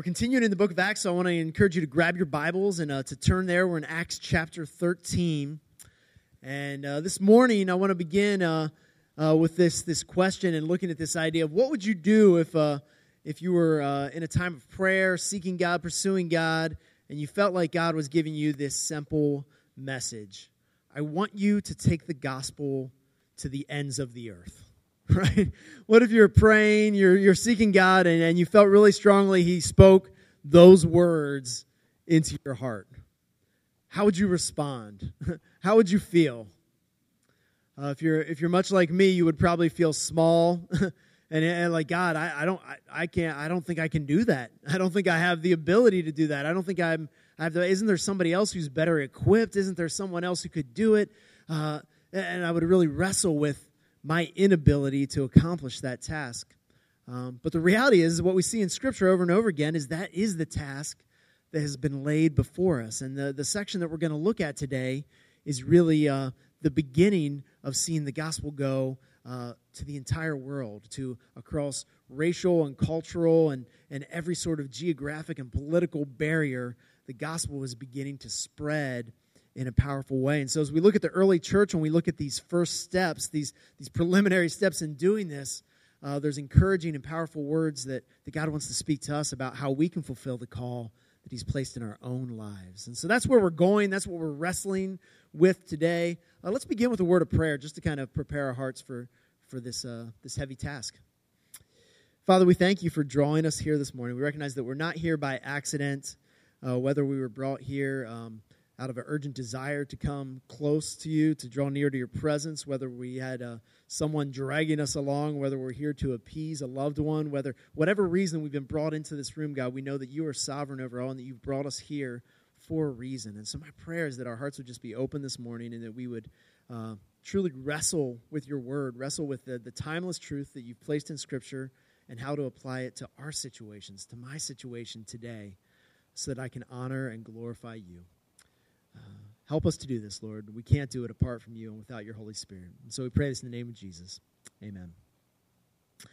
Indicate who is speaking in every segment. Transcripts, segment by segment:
Speaker 1: We're continuing in the book of Acts, so I want to encourage you to grab your Bibles and uh, to turn there. We're in Acts chapter 13. And uh, this morning, I want to begin uh, uh, with this, this question and looking at this idea of what would you do if, uh, if you were uh, in a time of prayer, seeking God, pursuing God, and you felt like God was giving you this simple message? I want you to take the gospel to the ends of the earth. Right? What if you're praying, you're, you're seeking God, and, and you felt really strongly He spoke those words into your heart? How would you respond? How would you feel? Uh, if you're if you're much like me, you would probably feel small and, and, like God, I, I don't I, I, can't I don't think I can do that. I don't think I have the ability to do that. I don't think I'm I have the, isn't there somebody else who's better equipped? Isn't there someone else who could do it? Uh, and I would really wrestle with my inability to accomplish that task. Um, but the reality is, what we see in Scripture over and over again is that is the task that has been laid before us. And the, the section that we're going to look at today is really uh, the beginning of seeing the gospel go uh, to the entire world, to across racial and cultural and, and every sort of geographic and political barrier. The gospel is beginning to spread in a powerful way. And so, as we look at the early church, and we look at these first steps, these, these preliminary steps in doing this, uh, there's encouraging and powerful words that, that God wants to speak to us about how we can fulfill the call that He's placed in our own lives. And so, that's where we're going. That's what we're wrestling with today. Uh, let's begin with a word of prayer just to kind of prepare our hearts for, for this, uh, this heavy task. Father, we thank you for drawing us here this morning. We recognize that we're not here by accident, uh, whether we were brought here. Um, out of an urgent desire to come close to you, to draw near to your presence, whether we had uh, someone dragging us along, whether we're here to appease a loved one, whether whatever reason we've been brought into this room, God, we know that you are sovereign over all and that you've brought us here for a reason. And so my prayer is that our hearts would just be open this morning and that we would uh, truly wrestle with your word, wrestle with the, the timeless truth that you've placed in Scripture and how to apply it to our situations, to my situation today, so that I can honor and glorify you. Help us to do this, Lord. We can't do it apart from you and without your Holy Spirit. And so we pray this in the name of Jesus. Amen. All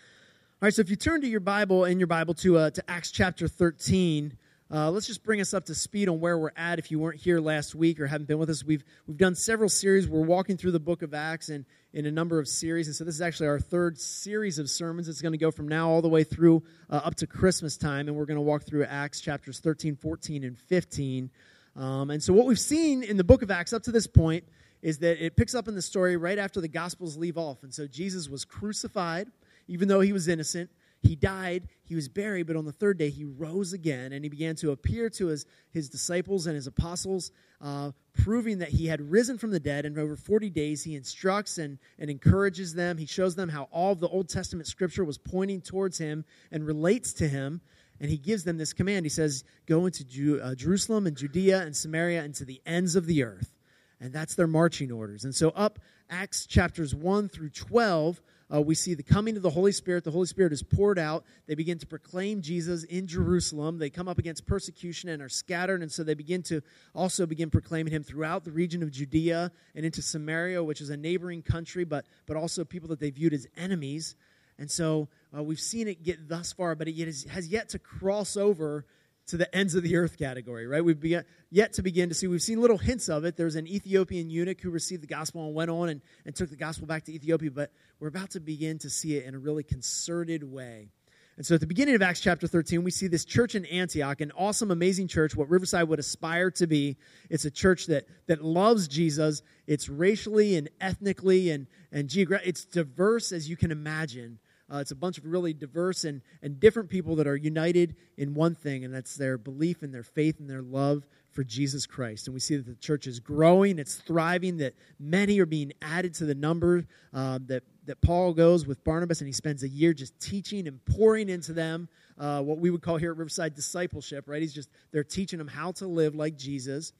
Speaker 1: right, so if you turn to your Bible, and your Bible, to, uh, to Acts chapter 13, uh, let's just bring us up to speed on where we're at. If you weren't here last week or haven't been with us, we've we've done several series. We're walking through the book of Acts and in a number of series, and so this is actually our third series of sermons. It's going to go from now all the way through uh, up to Christmas time, and we're going to walk through Acts chapters 13, 14, and 15. Um, and so, what we've seen in the book of Acts up to this point is that it picks up in the story right after the Gospels leave off. And so, Jesus was crucified, even though he was innocent. He died, he was buried, but on the third day he rose again and he began to appear to his, his disciples and his apostles, uh, proving that he had risen from the dead. And over 40 days he instructs and, and encourages them. He shows them how all of the Old Testament scripture was pointing towards him and relates to him and he gives them this command. He says, Go into Ju- uh, Jerusalem and Judea and Samaria and to the ends of the earth. And that's their marching orders. And so, up Acts chapters 1 through 12, uh, we see the coming of the Holy Spirit. The Holy Spirit is poured out. They begin to proclaim Jesus in Jerusalem. They come up against persecution and are scattered, and so they begin to also begin proclaiming him throughout the region of Judea and into Samaria, which is a neighboring country, but, but also people that they viewed as enemies. And so uh, we've seen it get thus far, but it has, has yet to cross over to the ends of the earth category, right? We've begun, yet to begin to see. We've seen little hints of it. There's an Ethiopian eunuch who received the gospel and went on and, and took the gospel back to Ethiopia, but we're about to begin to see it in a really concerted way. And so at the beginning of Acts chapter 13, we see this church in Antioch, an awesome, amazing church, what Riverside would aspire to be. It's a church that, that loves Jesus. It's racially and ethnically and, and geographically, it's diverse as you can imagine. Uh, it's a bunch of really diverse and, and different people that are united in one thing, and that's their belief and their faith and their love for Jesus Christ. And we see that the church is growing, it's thriving, that many are being added to the number, uh, that, that Paul goes with Barnabas and he spends a year just teaching and pouring into them uh, what we would call here at Riverside discipleship, right? He's just, they're teaching them how to live like Jesus.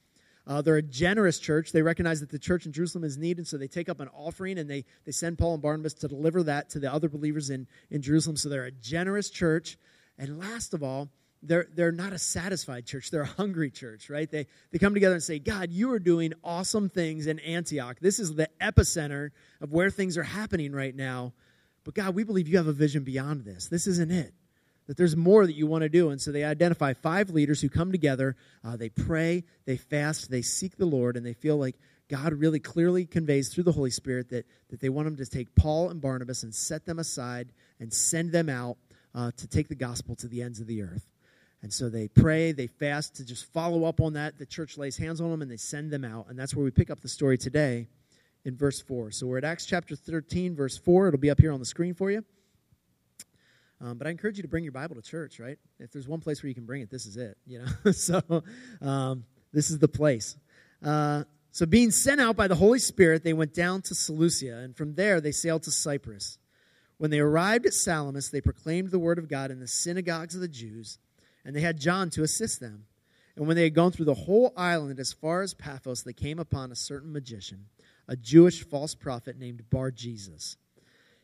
Speaker 1: Uh, they're a generous church. They recognize that the church in Jerusalem is needed, so they take up an offering and they, they send Paul and Barnabas to deliver that to the other believers in, in Jerusalem. So they're a generous church. And last of all, they're, they're not a satisfied church. They're a hungry church, right? They, they come together and say, God, you are doing awesome things in Antioch. This is the epicenter of where things are happening right now. But God, we believe you have a vision beyond this. This isn't it. That there's more that you want to do. And so they identify five leaders who come together. Uh, they pray, they fast, they seek the Lord, and they feel like God really clearly conveys through the Holy Spirit that, that they want them to take Paul and Barnabas and set them aside and send them out uh, to take the gospel to the ends of the earth. And so they pray, they fast to just follow up on that. The church lays hands on them and they send them out. And that's where we pick up the story today in verse 4. So we're at Acts chapter 13, verse 4. It'll be up here on the screen for you. Um, but I encourage you to bring your Bible to church, right? If there's one place where you can bring it, this is it, you know? so um, this is the place. Uh, so being sent out by the Holy Spirit, they went down to Seleucia, and from there they sailed to Cyprus. When they arrived at Salamis, they proclaimed the word of God in the synagogues of the Jews, and they had John to assist them. And when they had gone through the whole island as far as Paphos, they came upon a certain magician, a Jewish false prophet named Bar Jesus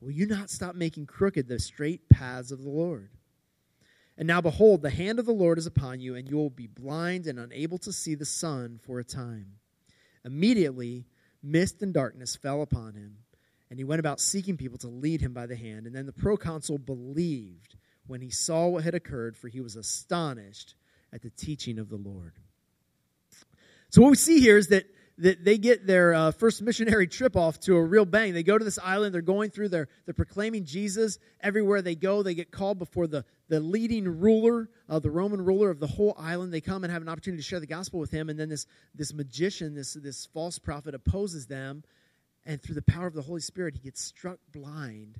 Speaker 1: Will you not stop making crooked the straight paths of the Lord? And now, behold, the hand of the Lord is upon you, and you will be blind and unable to see the sun for a time. Immediately, mist and darkness fell upon him, and he went about seeking people to lead him by the hand. And then the proconsul believed when he saw what had occurred, for he was astonished at the teaching of the Lord. So, what we see here is that that they get their uh, first missionary trip off to a real bang. They go to this island, they're going through, they're, they're proclaiming Jesus. Everywhere they go, they get called before the, the leading ruler, uh, the Roman ruler of the whole island. They come and have an opportunity to share the gospel with him. And then this, this magician, this, this false prophet, opposes them. And through the power of the Holy Spirit, he gets struck blind.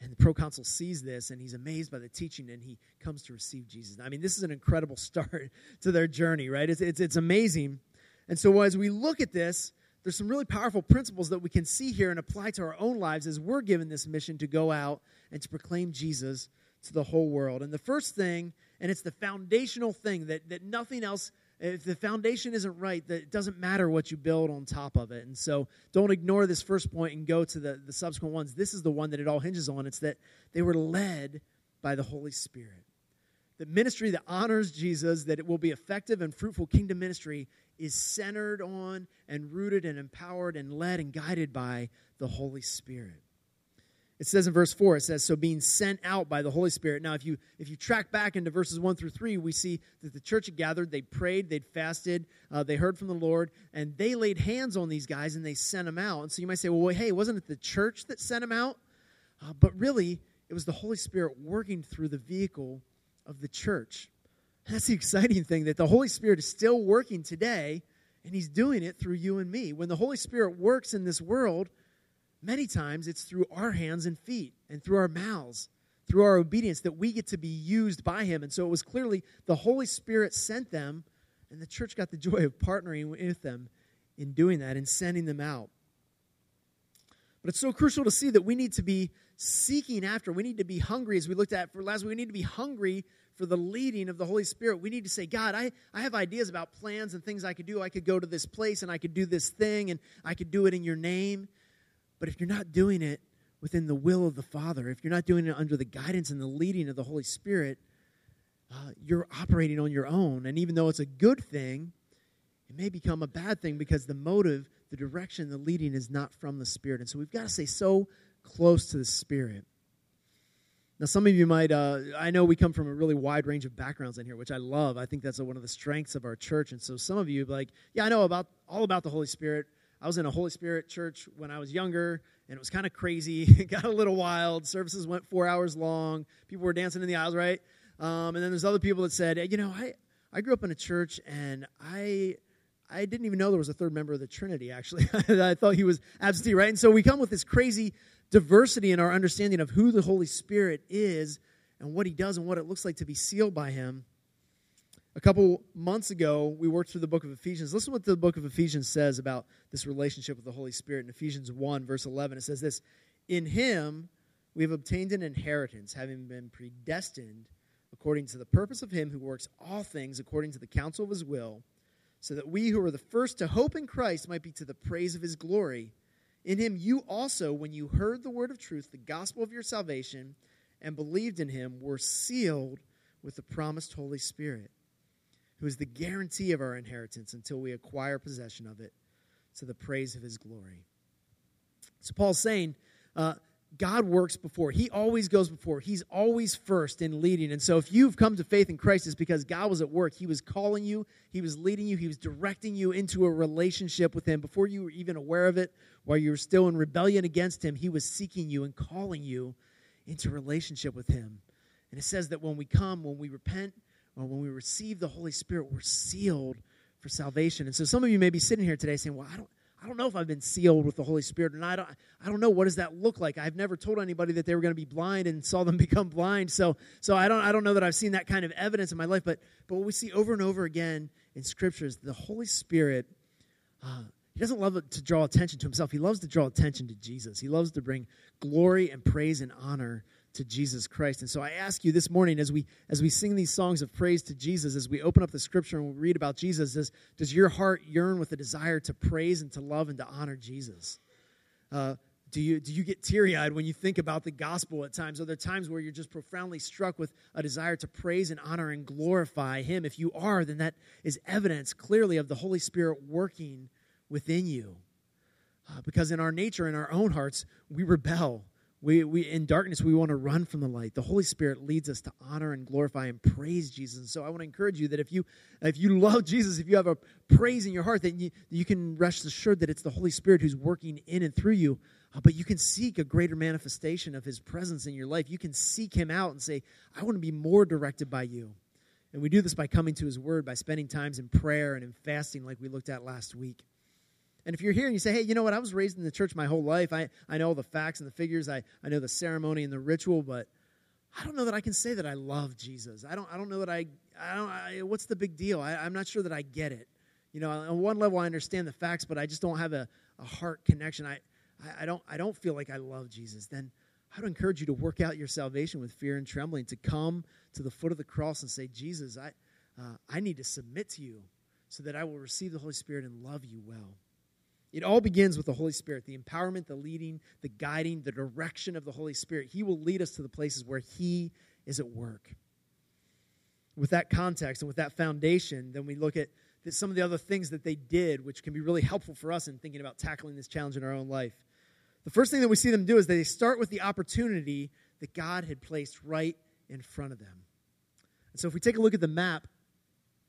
Speaker 1: And the proconsul sees this and he's amazed by the teaching and he comes to receive Jesus. I mean, this is an incredible start to their journey, right? It's, it's, it's amazing and so as we look at this, there's some really powerful principles that we can see here and apply to our own lives as we're given this mission to go out and to proclaim Jesus to the whole world. And the first thing, and it's the foundational thing that, that nothing else, if the foundation isn't right, that it doesn't matter what you build on top of it. And so don't ignore this first point and go to the, the subsequent ones. This is the one that it all hinges on. It's that they were led by the Holy Spirit. The ministry that honors Jesus, that it will be effective and fruitful kingdom ministry, is centered on and rooted and empowered and led and guided by the Holy Spirit. It says in verse 4, it says, So being sent out by the Holy Spirit. Now, if you if you track back into verses 1 through 3, we see that the church had gathered, they prayed, they'd fasted, uh, they heard from the Lord, and they laid hands on these guys and they sent them out. And so you might say, well, hey, wasn't it the church that sent them out? Uh, but really, it was the Holy Spirit working through the vehicle of the church. That's the exciting thing that the Holy Spirit is still working today, and He's doing it through you and me. When the Holy Spirit works in this world, many times it's through our hands and feet and through our mouths, through our obedience, that we get to be used by Him. And so it was clearly the Holy Spirit sent them, and the church got the joy of partnering with them in doing that and sending them out. But it's so crucial to see that we need to be seeking after. We need to be hungry, as we looked at for last week. We need to be hungry for the leading of the Holy Spirit. We need to say, God, I, I have ideas about plans and things I could do. I could go to this place and I could do this thing and I could do it in your name. But if you're not doing it within the will of the Father, if you're not doing it under the guidance and the leading of the Holy Spirit, uh, you're operating on your own. And even though it's a good thing, it may become a bad thing because the motive, the direction, the leading is not from the Spirit. And so we've got to stay so close to the Spirit. Now, some of you might, uh, I know we come from a really wide range of backgrounds in here, which I love. I think that's a, one of the strengths of our church. And so some of you, like, yeah, I know about all about the Holy Spirit. I was in a Holy Spirit church when I was younger, and it was kind of crazy. it got a little wild. Services went four hours long. People were dancing in the aisles, right? Um, and then there's other people that said, you know, I, I grew up in a church, and I I didn't even know there was a third member of the Trinity, actually. I thought he was absentee, right? And so we come with this crazy diversity in our understanding of who the Holy Spirit is and what he does and what it looks like to be sealed by him. A couple months ago, we worked through the book of Ephesians. Listen to what the book of Ephesians says about this relationship with the Holy Spirit. In Ephesians 1, verse 11, it says this In him we have obtained an inheritance, having been predestined according to the purpose of him who works all things according to the counsel of his will, so that we who are the first to hope in Christ might be to the praise of his glory. In him you also, when you heard the word of truth, the gospel of your salvation, and believed in him, were sealed with the promised Holy Spirit, who is the guarantee of our inheritance until we acquire possession of it to the praise of his glory. So Paul's saying, uh, God works before. He always goes before. He's always first in leading. And so if you've come to faith in Christ, it's because God was at work. He was calling you, He was leading you, He was directing you into a relationship with Him before you were even aware of it, while you were still in rebellion against Him. He was seeking you and calling you into relationship with Him. And it says that when we come, when we repent, or when we receive the Holy Spirit, we're sealed for salvation. And so some of you may be sitting here today saying, Well, I don't. I don't know if I've been sealed with the Holy Spirit, and I don't, I don't know what does that look like. I've never told anybody that they were going to be blind and saw them become blind. So, so I don't, I don't know that I've seen that kind of evidence in my life. But, but what we see over and over again in Scripture is the Holy Spirit. Uh, he doesn't love to draw attention to himself. He loves to draw attention to Jesus. He loves to bring glory and praise and honor to Jesus Christ. And so I ask you this morning as we as we sing these songs of praise to Jesus, as we open up the scripture and we read about Jesus, does, does your heart yearn with a desire to praise and to love and to honor Jesus? Uh, do you, do you get teary eyed when you think about the gospel at times? Are there times where you're just profoundly struck with a desire to praise and honor and glorify Him? If you are, then that is evidence clearly of the Holy Spirit working within you. Uh, because in our nature, in our own hearts, we rebel we, we in darkness we want to run from the light. The Holy Spirit leads us to honor and glorify and praise Jesus. And so I want to encourage you that if you if you love Jesus, if you have a praise in your heart, that you, you can rest assured that it's the Holy Spirit who's working in and through you. Uh, but you can seek a greater manifestation of His presence in your life. You can seek Him out and say, "I want to be more directed by you." And we do this by coming to His Word, by spending times in prayer and in fasting, like we looked at last week. And if you're here and you say, hey, you know what, I was raised in the church my whole life, I, I know all the facts and the figures, I, I know the ceremony and the ritual, but I don't know that I can say that I love Jesus. I don't, I don't know that I, I don't, I, what's the big deal? I, I'm not sure that I get it. You know, on one level, I understand the facts, but I just don't have a, a heart connection. I, I, I, don't, I don't feel like I love Jesus. Then I would encourage you to work out your salvation with fear and trembling, to come to the foot of the cross and say, Jesus, I, uh, I need to submit to you so that I will receive the Holy Spirit and love you well. It all begins with the Holy Spirit, the empowerment, the leading, the guiding, the direction of the Holy Spirit. He will lead us to the places where He is at work. With that context and with that foundation, then we look at some of the other things that they did, which can be really helpful for us in thinking about tackling this challenge in our own life. The first thing that we see them do is they start with the opportunity that God had placed right in front of them. And so if we take a look at the map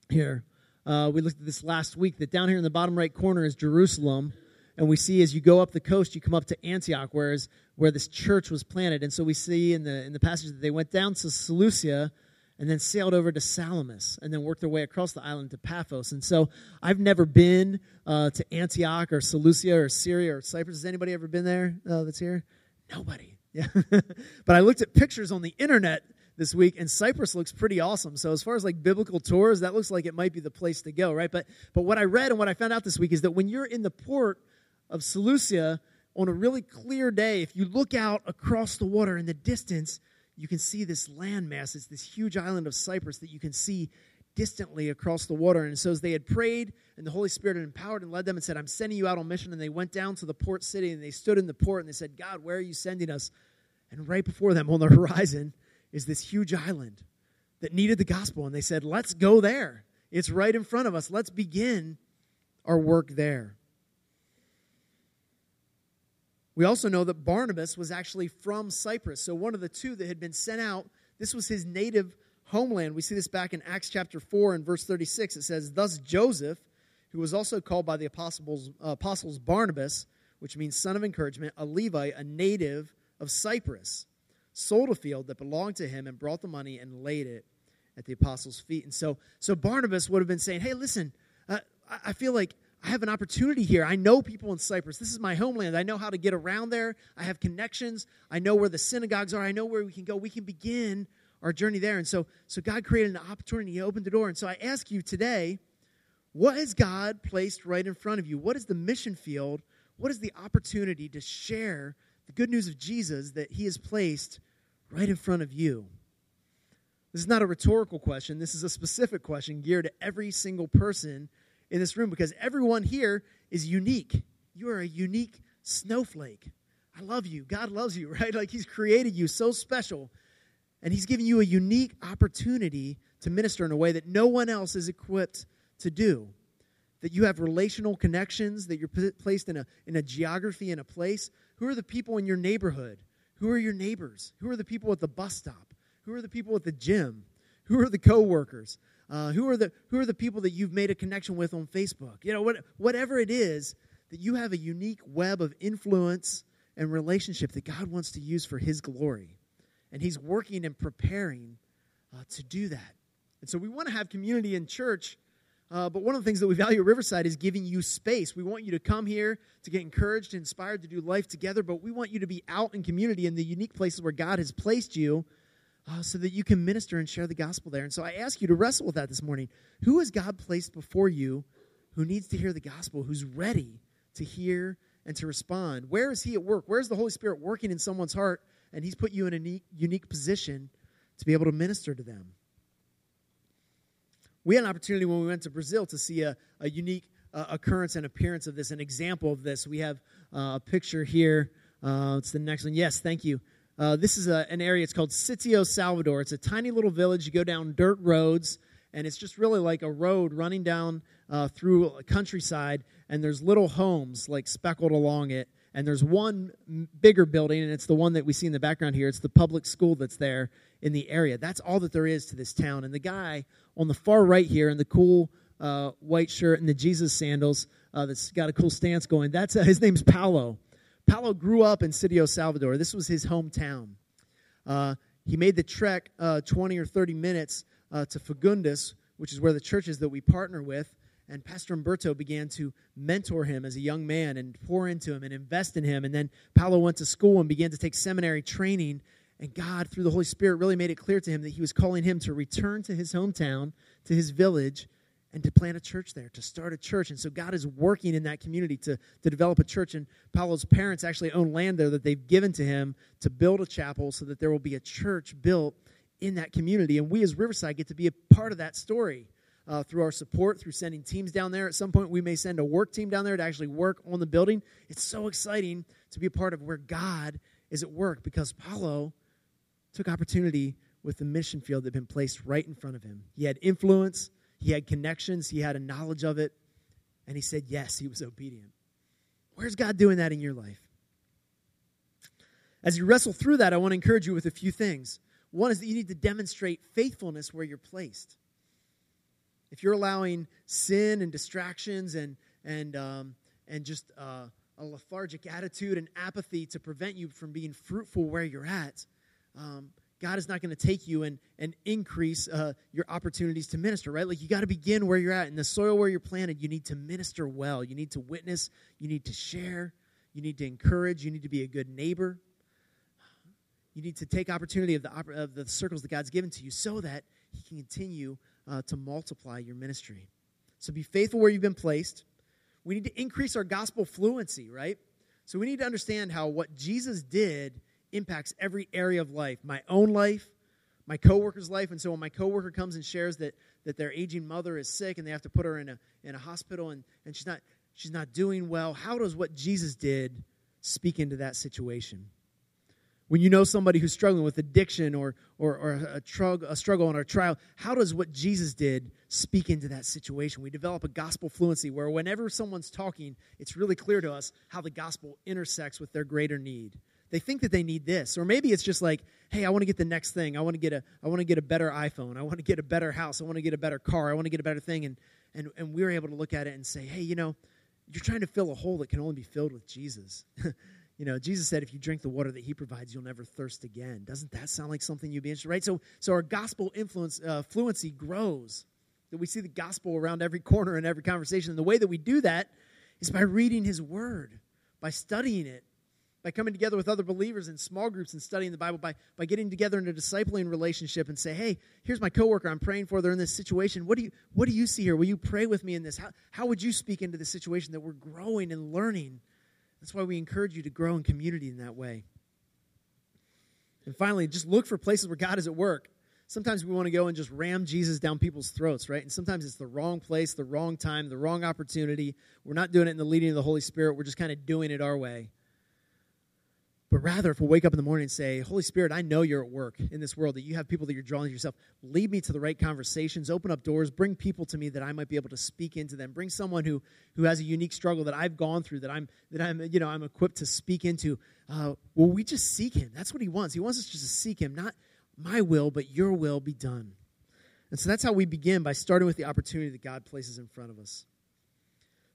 Speaker 1: here, uh, we looked at this last week that down here in the bottom right corner is Jerusalem. And we see as you go up the coast, you come up to Antioch, whereas where this church was planted. And so we see in the in the passage that they went down to Seleucia and then sailed over to Salamis and then worked their way across the island to Paphos. And so I've never been uh, to Antioch or Seleucia or Syria or Cyprus. Has anybody ever been there uh, that's here? Nobody. Yeah. but I looked at pictures on the internet this week, and Cyprus looks pretty awesome. So as far as like biblical tours, that looks like it might be the place to go, right? But but what I read and what I found out this week is that when you're in the port of Seleucia on a really clear day, if you look out across the water in the distance, you can see this landmass. It's this huge island of Cyprus that you can see distantly across the water. And so as they had prayed, and the Holy Spirit had empowered and led them and said, I'm sending you out on mission. And they went down to the port city and they stood in the port and they said, God, where are you sending us? And right before them on the horizon is this huge island that needed the gospel. And they said, let's go there. It's right in front of us. Let's begin our work there. We also know that Barnabas was actually from Cyprus. So, one of the two that had been sent out, this was his native homeland. We see this back in Acts chapter 4 and verse 36. It says, Thus Joseph, who was also called by the apostles, uh, apostles Barnabas, which means son of encouragement, a Levite, a native of Cyprus sold a field that belonged to him and brought the money and laid it at the apostles' feet. And so, so Barnabas would have been saying, Hey, listen, uh, I feel like I have an opportunity here. I know people in Cyprus. This is my homeland. I know how to get around there. I have connections. I know where the synagogues are. I know where we can go. We can begin our journey there. And so, so God created an opportunity. He opened the door. And so I ask you today, what has God placed right in front of you? What is the mission field? What is the opportunity to share the good news of Jesus that he has placed right in front of you. This is not a rhetorical question. This is a specific question geared to every single person in this room because everyone here is unique. You are a unique snowflake. I love you. God loves you, right? Like He's created you so special. And He's given you a unique opportunity to minister in a way that no one else is equipped to do. That you have relational connections, that you're placed in a, in a geography in a place. Who are the people in your neighborhood? Who are your neighbors? Who are the people at the bus stop? Who are the people at the gym? Who are the coworkers? Uh, who are the who are the people that you've made a connection with on Facebook? You know, what, whatever it is, that you have a unique web of influence and relationship that God wants to use for His glory, and He's working and preparing uh, to do that. And so we want to have community in church. Uh, but one of the things that we value at Riverside is giving you space. We want you to come here to get encouraged, inspired to do life together, but we want you to be out in community in the unique places where God has placed you uh, so that you can minister and share the gospel there. And so I ask you to wrestle with that this morning. Who has God placed before you who needs to hear the gospel, who's ready to hear and to respond? Where is He at work? Where is the Holy Spirit working in someone's heart? And He's put you in a unique, unique position to be able to minister to them. We had an opportunity when we went to Brazil to see a, a unique uh, occurrence and appearance of this, an example of this. We have uh, a picture here. Uh, it's the next one. Yes, thank you. Uh, this is a, an area, it's called Sitio Salvador. It's a tiny little village. You go down dirt roads, and it's just really like a road running down uh, through a countryside, and there's little homes like speckled along it. And there's one bigger building, and it's the one that we see in the background here. It's the public school that's there in the area. That's all that there is to this town. And the guy on the far right here in the cool uh, white shirt and the Jesus sandals uh, that's got a cool stance going, that's uh, his name's Paulo. Paulo grew up in Sitio Salvador. This was his hometown. Uh, he made the trek uh, 20 or 30 minutes uh, to Fagundes, which is where the church is that we partner with. And Pastor Umberto began to mentor him as a young man and pour into him and invest in him. And then Paulo went to school and began to take seminary training. And God, through the Holy Spirit, really made it clear to him that he was calling him to return to his hometown, to his village, and to plant a church there, to start a church. And so God is working in that community to, to develop a church. And Paulo's parents actually own land there that they've given to him to build a chapel so that there will be a church built in that community. And we as Riverside get to be a part of that story. Uh, through our support, through sending teams down there. At some point, we may send a work team down there to actually work on the building. It's so exciting to be a part of where God is at work because Paulo took opportunity with the mission field that had been placed right in front of him. He had influence, he had connections, he had a knowledge of it, and he said yes, he was obedient. Where's God doing that in your life? As you wrestle through that, I want to encourage you with a few things. One is that you need to demonstrate faithfulness where you're placed. If you're allowing sin and distractions and and um, and just uh, a lethargic attitude and apathy to prevent you from being fruitful where you're at, um, God is not going to take you and, and increase uh, your opportunities to minister, right? Like you got to begin where you're at. In the soil where you're planted, you need to minister well. You need to witness. You need to share. You need to encourage. You need to be a good neighbor. You need to take opportunity of the, of the circles that God's given to you so that He can continue uh, to multiply your ministry. So be faithful where you've been placed. We need to increase our gospel fluency, right? So we need to understand how what Jesus did impacts every area of life my own life, my coworker's life. And so when my coworker comes and shares that, that their aging mother is sick and they have to put her in a, in a hospital and, and she's, not, she's not doing well, how does what Jesus did speak into that situation? When you know somebody who's struggling with addiction or, or, or a, trug, a struggle and a trial, how does what Jesus did speak into that situation? We develop a gospel fluency where whenever someone's talking, it's really clear to us how the gospel intersects with their greater need they think that they need this. Or maybe it's just like hey i want to get the next thing. I want to get a i want to get a better iphone. I want to get a better house. I want to get a better car. I want to get a better thing. And and and we were able to look at it and say hey you know you're trying to fill a hole that can only be filled with jesus. You know jesus said if you drink the water that he provides you'll never thirst again. Doesn't that sound like something you'd be interested right? So so our gospel influence uh, fluency grows. That we see the gospel around every corner and every conversation. And the way that we do that is by reading his word by studying it by coming together with other believers in small groups and studying the Bible, by, by getting together in a discipling relationship and say, hey, here's my coworker, I'm praying for, they're in this situation. What do you, what do you see here? Will you pray with me in this? How, how would you speak into the situation that we're growing and learning? That's why we encourage you to grow in community in that way. And finally, just look for places where God is at work. sometimes we want to go and just ram Jesus down people's throats, right? And sometimes it's the wrong place, the wrong time, the wrong opportunity. We're not doing it in the leading of the Holy Spirit, we're just kind of doing it our way. But rather, if we wake up in the morning and say, Holy Spirit, I know you're at work in this world, that you have people that you're drawing to yourself. Lead me to the right conversations, open up doors, bring people to me that I might be able to speak into them. Bring someone who, who has a unique struggle that I've gone through, that I'm that I'm you know I'm equipped to speak into. Uh, well, we just seek him. That's what he wants. He wants us just to seek him, not my will, but your will be done. And so that's how we begin by starting with the opportunity that God places in front of us.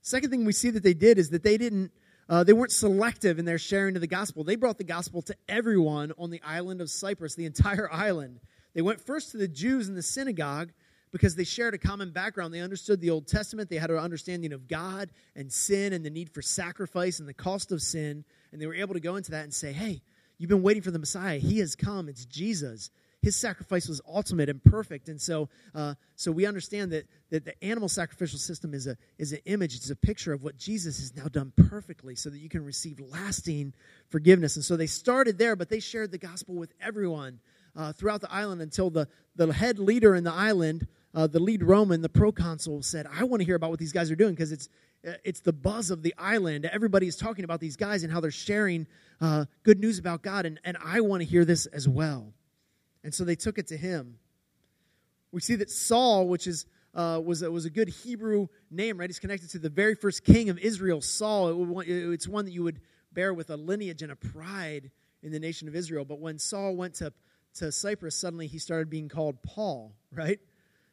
Speaker 1: Second thing we see that they did is that they didn't uh, they weren't selective in their sharing of the gospel. They brought the gospel to everyone on the island of Cyprus, the entire island. They went first to the Jews in the synagogue because they shared a common background. They understood the Old Testament, they had an understanding of God and sin and the need for sacrifice and the cost of sin. And they were able to go into that and say, hey, you've been waiting for the Messiah. He has come. It's Jesus his sacrifice was ultimate and perfect. And so, uh, so we understand that, that the animal sacrificial system is, a, is an image, it's a picture of what Jesus has now done perfectly so that you can receive lasting forgiveness. And so they started there, but they shared the gospel with everyone uh, throughout the island until the, the head leader in the island, uh, the lead Roman, the proconsul, said, I want to hear about what these guys are doing because it's, it's the buzz of the island. Everybody is talking about these guys and how they're sharing uh, good news about God, and, and I want to hear this as well. And so they took it to him. We see that Saul, which is uh, was, was a good Hebrew name, right? He's connected to the very first king of Israel, Saul. It, it's one that you would bear with a lineage and a pride in the nation of Israel. But when Saul went to, to Cyprus, suddenly he started being called Paul, right?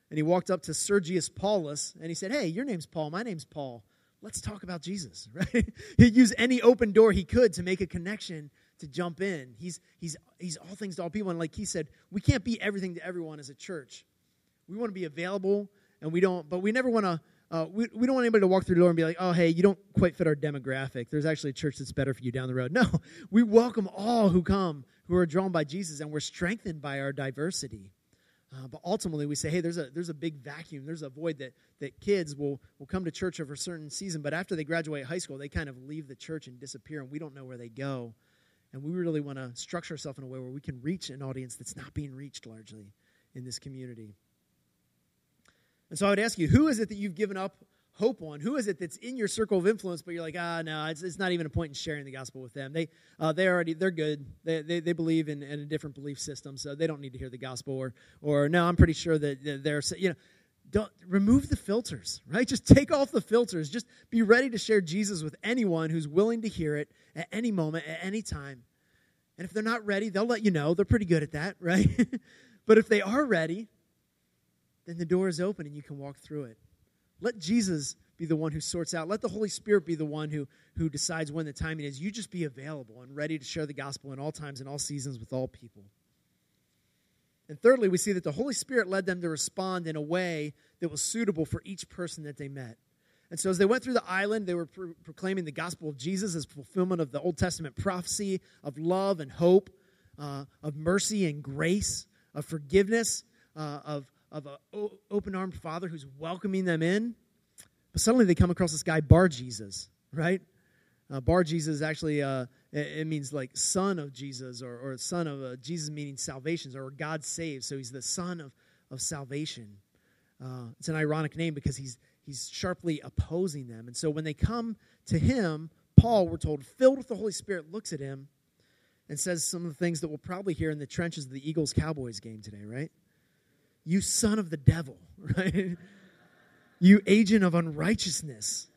Speaker 1: And he walked up to Sergius Paulus and he said, Hey, your name's Paul, my name's Paul. Let's talk about Jesus, right? He'd use any open door he could to make a connection to jump in. He's, he's, he's all things to all people. And like he said, we can't be everything to everyone as a church. We want to be available, and we don't, but we never want to. Uh, we, we don't want anybody to walk through the door and be like, oh, hey, you don't quite fit our demographic. There's actually a church that's better for you down the road. No, we welcome all who come, who are drawn by Jesus, and we're strengthened by our diversity. Uh, but ultimately, we say, hey, there's a, there's a big vacuum. There's a void that, that kids will, will come to church over a certain season, but after they graduate high school, they kind of leave the church and disappear, and we don't know where they go. And we really want to structure ourselves in a way where we can reach an audience that's not being reached largely in this community. And so I would ask you, who is it that you've given up hope on? Who is it that's in your circle of influence, but you're like, ah, no, it's, it's not even a point in sharing the gospel with them. They, uh, they already, they're good. They, they, they believe in, in, a different belief system, so they don't need to hear the gospel. Or, or no, I'm pretty sure that they're, you know, don't remove the filters, right? Just take off the filters. Just be ready to share Jesus with anyone who's willing to hear it at any moment, at any time. And if they're not ready, they'll let you know. They're pretty good at that, right? but if they are ready, then the door is open and you can walk through it. Let Jesus be the one who sorts out. Let the Holy Spirit be the one who, who decides when the timing is. You just be available and ready to share the gospel in all times and all seasons with all people. And thirdly, we see that the Holy Spirit led them to respond in a way that was suitable for each person that they met. And so, as they went through the island, they were pro- proclaiming the gospel of Jesus as fulfillment of the Old Testament prophecy of love and hope, uh, of mercy and grace, of forgiveness, uh, of, of an o- open armed father who's welcoming them in. But suddenly they come across this guy, Bar Jesus, right? Uh, Bar Jesus actually, uh, it, means like son of Jesus or, or son of uh, Jesus, meaning salvation, or God saves. So he's the son of, of salvation. Uh, it's an ironic name because he's he's sharply opposing them. And so when they come to him, Paul, we're told, filled with the Holy Spirit, looks at him and says some of the things that we'll probably hear in the trenches of the Eagles Cowboys game today, right? You son of the devil, right? you agent of unrighteousness.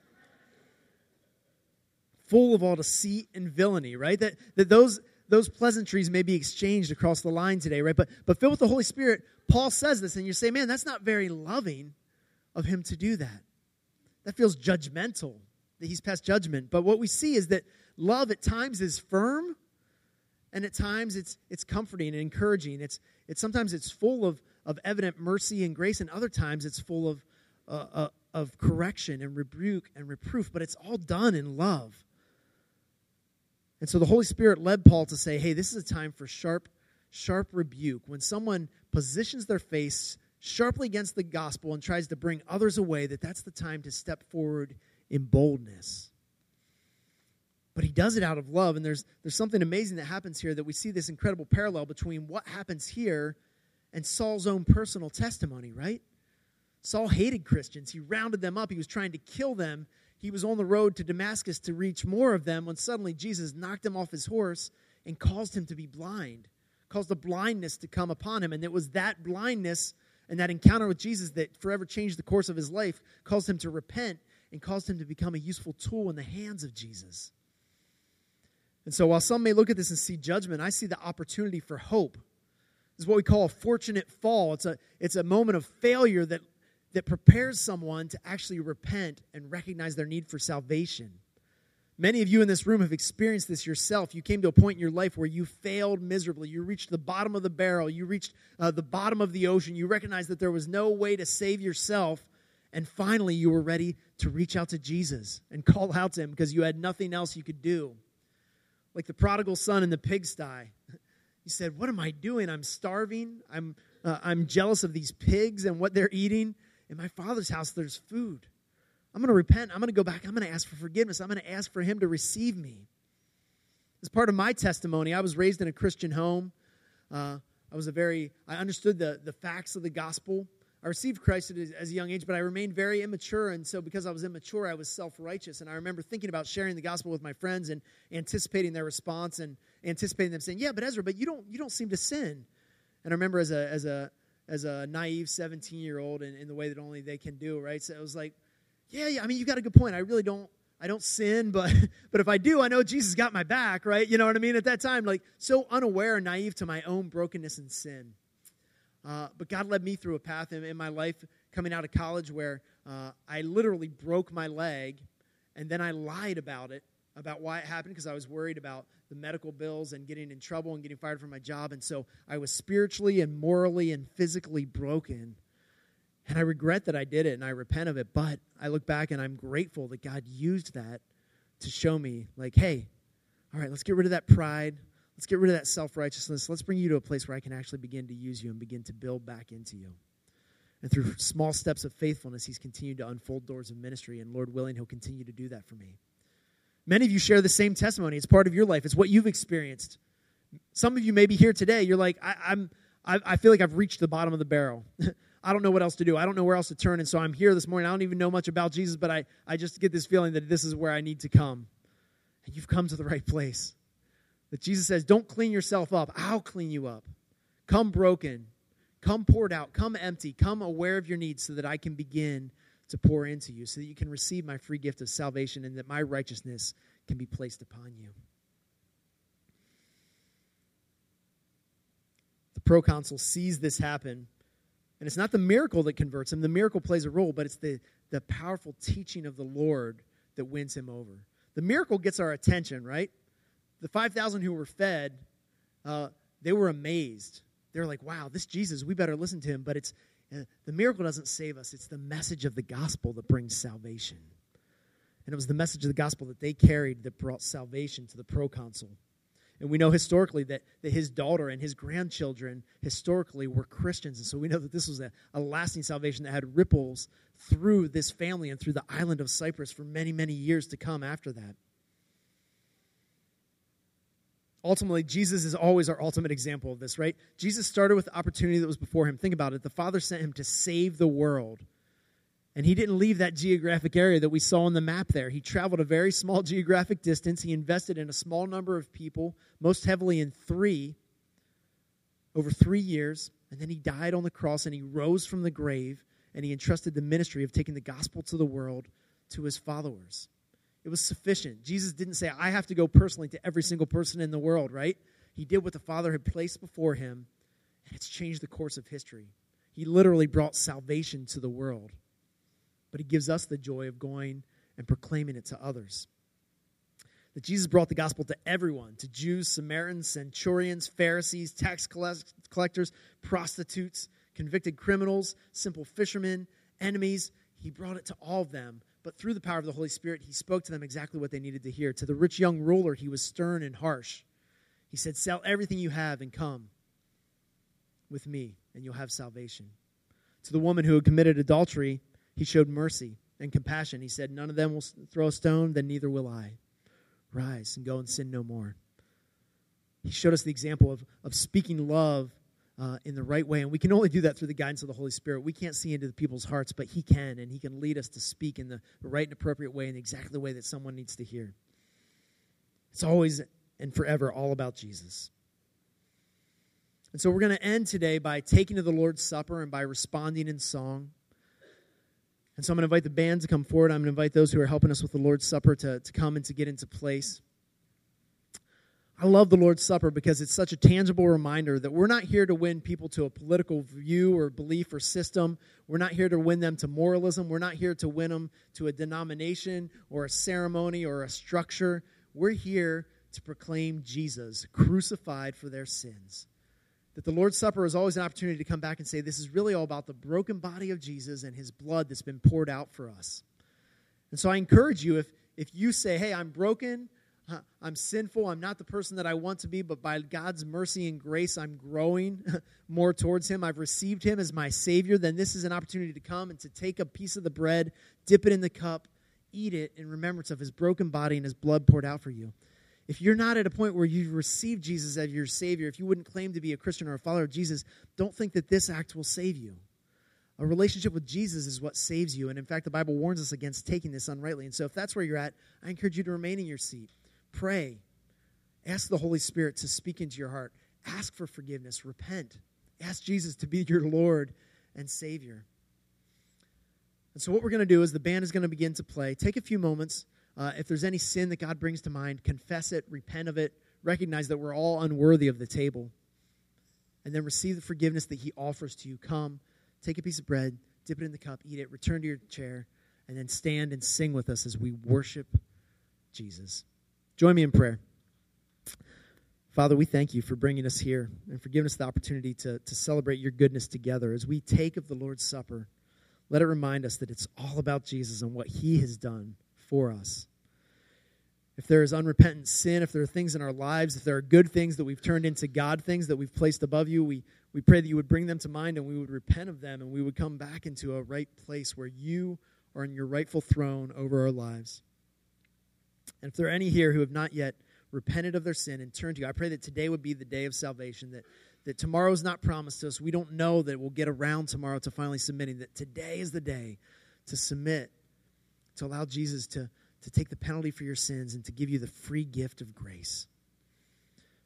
Speaker 1: Full of all deceit and villainy, right? That, that those, those pleasantries may be exchanged across the line today, right? But, but filled with the Holy Spirit, Paul says this, and you say, man, that's not very loving of him to do that. That feels judgmental, that he's past judgment. But what we see is that love at times is firm, and at times it's, it's comforting and encouraging. It's, it's sometimes it's full of, of evident mercy and grace, and other times it's full of, uh, uh, of correction and rebuke and reproof, but it's all done in love. And so the Holy Spirit led Paul to say, hey, this is a time for sharp, sharp rebuke. When someone positions their face sharply against the gospel and tries to bring others away, that that's the time to step forward in boldness. But he does it out of love, and there's, there's something amazing that happens here that we see this incredible parallel between what happens here and Saul's own personal testimony, right? Saul hated Christians. He rounded them up. He was trying to kill them. He was on the road to Damascus to reach more of them when suddenly Jesus knocked him off his horse and caused him to be blind, caused a blindness to come upon him. And it was that blindness and that encounter with Jesus that forever changed the course of his life, caused him to repent, and caused him to become a useful tool in the hands of Jesus. And so while some may look at this and see judgment, I see the opportunity for hope. This is what we call a fortunate fall. It's a, it's a moment of failure that, that prepares someone to actually repent and recognize their need for salvation. Many of you in this room have experienced this yourself. You came to a point in your life where you failed miserably. You reached the bottom of the barrel. You reached uh, the bottom of the ocean. You recognized that there was no way to save yourself. And finally, you were ready to reach out to Jesus and call out to him because you had nothing else you could do. Like the prodigal son in the pigsty. He said, What am I doing? I'm starving. I'm, uh, I'm jealous of these pigs and what they're eating. In my father's house, there's food. I'm going to repent. I'm going to go back. I'm going to ask for forgiveness. I'm going to ask for him to receive me. As part of my testimony, I was raised in a Christian home. Uh, I was a very, I understood the, the facts of the gospel. I received Christ as a young age, but I remained very immature. And so, because I was immature, I was self righteous. And I remember thinking about sharing the gospel with my friends and anticipating their response and anticipating them saying, Yeah, but Ezra, but you don't, you don't seem to sin. And I remember as a, as a, as a naive 17 year old in, in the way that only they can do, right? So it was like, yeah, yeah, I mean, you got a good point. I really don't, I don't sin, but, but if I do, I know Jesus got my back, right? You know what I mean? At that time, like so unaware and naive to my own brokenness and sin. Uh, but God led me through a path in, in my life coming out of college where uh, I literally broke my leg and then I lied about it, about why it happened, because I was worried about the medical bills and getting in trouble and getting fired from my job. And so I was spiritually and morally and physically broken. And I regret that I did it and I repent of it, but I look back and I'm grateful that God used that to show me, like, hey, all right, let's get rid of that pride. Let's get rid of that self righteousness. Let's bring you to a place where I can actually begin to use you and begin to build back into you. And through small steps of faithfulness, He's continued to unfold doors of ministry. And Lord willing, He'll continue to do that for me. Many of you share the same testimony. It's part of your life, it's what you've experienced. Some of you may be here today. You're like, I, am I, I feel like I've reached the bottom of the barrel. I don't know what else to do. I don't know where else to turn. And so I'm here this morning. I don't even know much about Jesus, but I, I just get this feeling that this is where I need to come. And you've come to the right place. That Jesus says, Don't clean yourself up. I'll clean you up. Come broken. Come poured out. Come empty. Come aware of your needs so that I can begin to pour into you, so that you can receive my free gift of salvation and that my righteousness can be placed upon you. The proconsul sees this happen and it's not the miracle that converts him. The miracle plays a role, but it's the, the powerful teaching of the Lord that wins him over. The miracle gets our attention, right? The 5,000 who were fed, uh, they were amazed. They're like, wow, this Jesus, we better listen to him. But it's the miracle doesn't save us, it's the message of the gospel that brings salvation. And it was the message of the gospel that they carried that brought salvation to the proconsul. And we know historically that, that his daughter and his grandchildren historically were Christians. And so we know that this was a, a lasting salvation that had ripples through this family and through the island of Cyprus for many, many years to come after that. Ultimately, Jesus is always our ultimate example of this, right? Jesus started with the opportunity that was before him. Think about it. The Father sent him to save the world. And he didn't leave that geographic area that we saw on the map there. He traveled a very small geographic distance. He invested in a small number of people, most heavily in three, over three years. And then he died on the cross and he rose from the grave and he entrusted the ministry of taking the gospel to the world to his followers. It was sufficient. Jesus didn't say, I have to go personally to every single person in the world, right? He did what the Father had placed before him, and it's changed the course of history. He literally brought salvation to the world but he gives us the joy of going and proclaiming it to others. That Jesus brought the gospel to everyone to Jews, Samaritans, centurions, Pharisees, tax collectors, prostitutes, convicted criminals, simple fishermen, enemies. He brought it to all of them. But through the power of the Holy Spirit, he spoke to them exactly what they needed to hear. To the rich young ruler, he was stern and harsh. He said, Sell everything you have and come with me, and you'll have salvation. To the woman who had committed adultery, he showed mercy and compassion. He said, None of them will throw a stone, then neither will I. Rise and go and sin no more. He showed us the example of, of speaking love uh, in the right way. And we can only do that through the guidance of the Holy Spirit. We can't see into the people's hearts, but He can, and He can lead us to speak in the right and appropriate way, in exactly the way that someone needs to hear. It's always and forever all about Jesus. And so we're going to end today by taking to the Lord's Supper and by responding in song. And so I'm going to invite the band to come forward. I'm going to invite those who are helping us with the Lord's Supper to, to come and to get into place. I love the Lord's Supper because it's such a tangible reminder that we're not here to win people to a political view or belief or system. We're not here to win them to moralism. We're not here to win them to a denomination or a ceremony or a structure. We're here to proclaim Jesus crucified for their sins. That the Lord's Supper is always an opportunity to come back and say, This is really all about the broken body of Jesus and his blood that's been poured out for us. And so I encourage you, if, if you say, Hey, I'm broken, I'm sinful, I'm not the person that I want to be, but by God's mercy and grace, I'm growing more towards Him. I've received Him as my Savior. Then this is an opportunity to come and to take a piece of the bread, dip it in the cup, eat it in remembrance of His broken body and His blood poured out for you if you're not at a point where you've received Jesus as your Savior, if you wouldn't claim to be a Christian or a follower of Jesus, don't think that this act will save you. A relationship with Jesus is what saves you. And in fact, the Bible warns us against taking this unrightly. And so if that's where you're at, I encourage you to remain in your seat. Pray. Ask the Holy Spirit to speak into your heart. Ask for forgiveness. Repent. Ask Jesus to be your Lord and Savior. And so, what we're going to do is the band is going to begin to play. Take a few moments. Uh, if there's any sin that God brings to mind, confess it, repent of it, recognize that we're all unworthy of the table, and then receive the forgiveness that He offers to you. Come, take a piece of bread, dip it in the cup, eat it, return to your chair, and then stand and sing with us as we worship Jesus. Join me in prayer. Father, we thank you for bringing us here and for giving us the opportunity to, to celebrate your goodness together. As we take of the Lord's Supper, let it remind us that it's all about Jesus and what he has done for us. If there is unrepentant sin, if there are things in our lives, if there are good things that we've turned into God things that we've placed above you, we, we pray that you would bring them to mind and we would repent of them and we would come back into a right place where you are in your rightful throne over our lives. And if there are any here who have not yet repented of their sin and turned to you, I pray that today would be the day of salvation, that, that tomorrow is not promised to us. We don't know that we'll get around tomorrow to finally submitting, that today is the day to submit to allow Jesus to, to take the penalty for your sins and to give you the free gift of grace.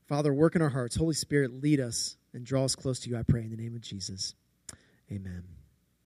Speaker 1: Father, work in our hearts. Holy Spirit, lead us and draw us close to you, I pray, in the name of Jesus. Amen.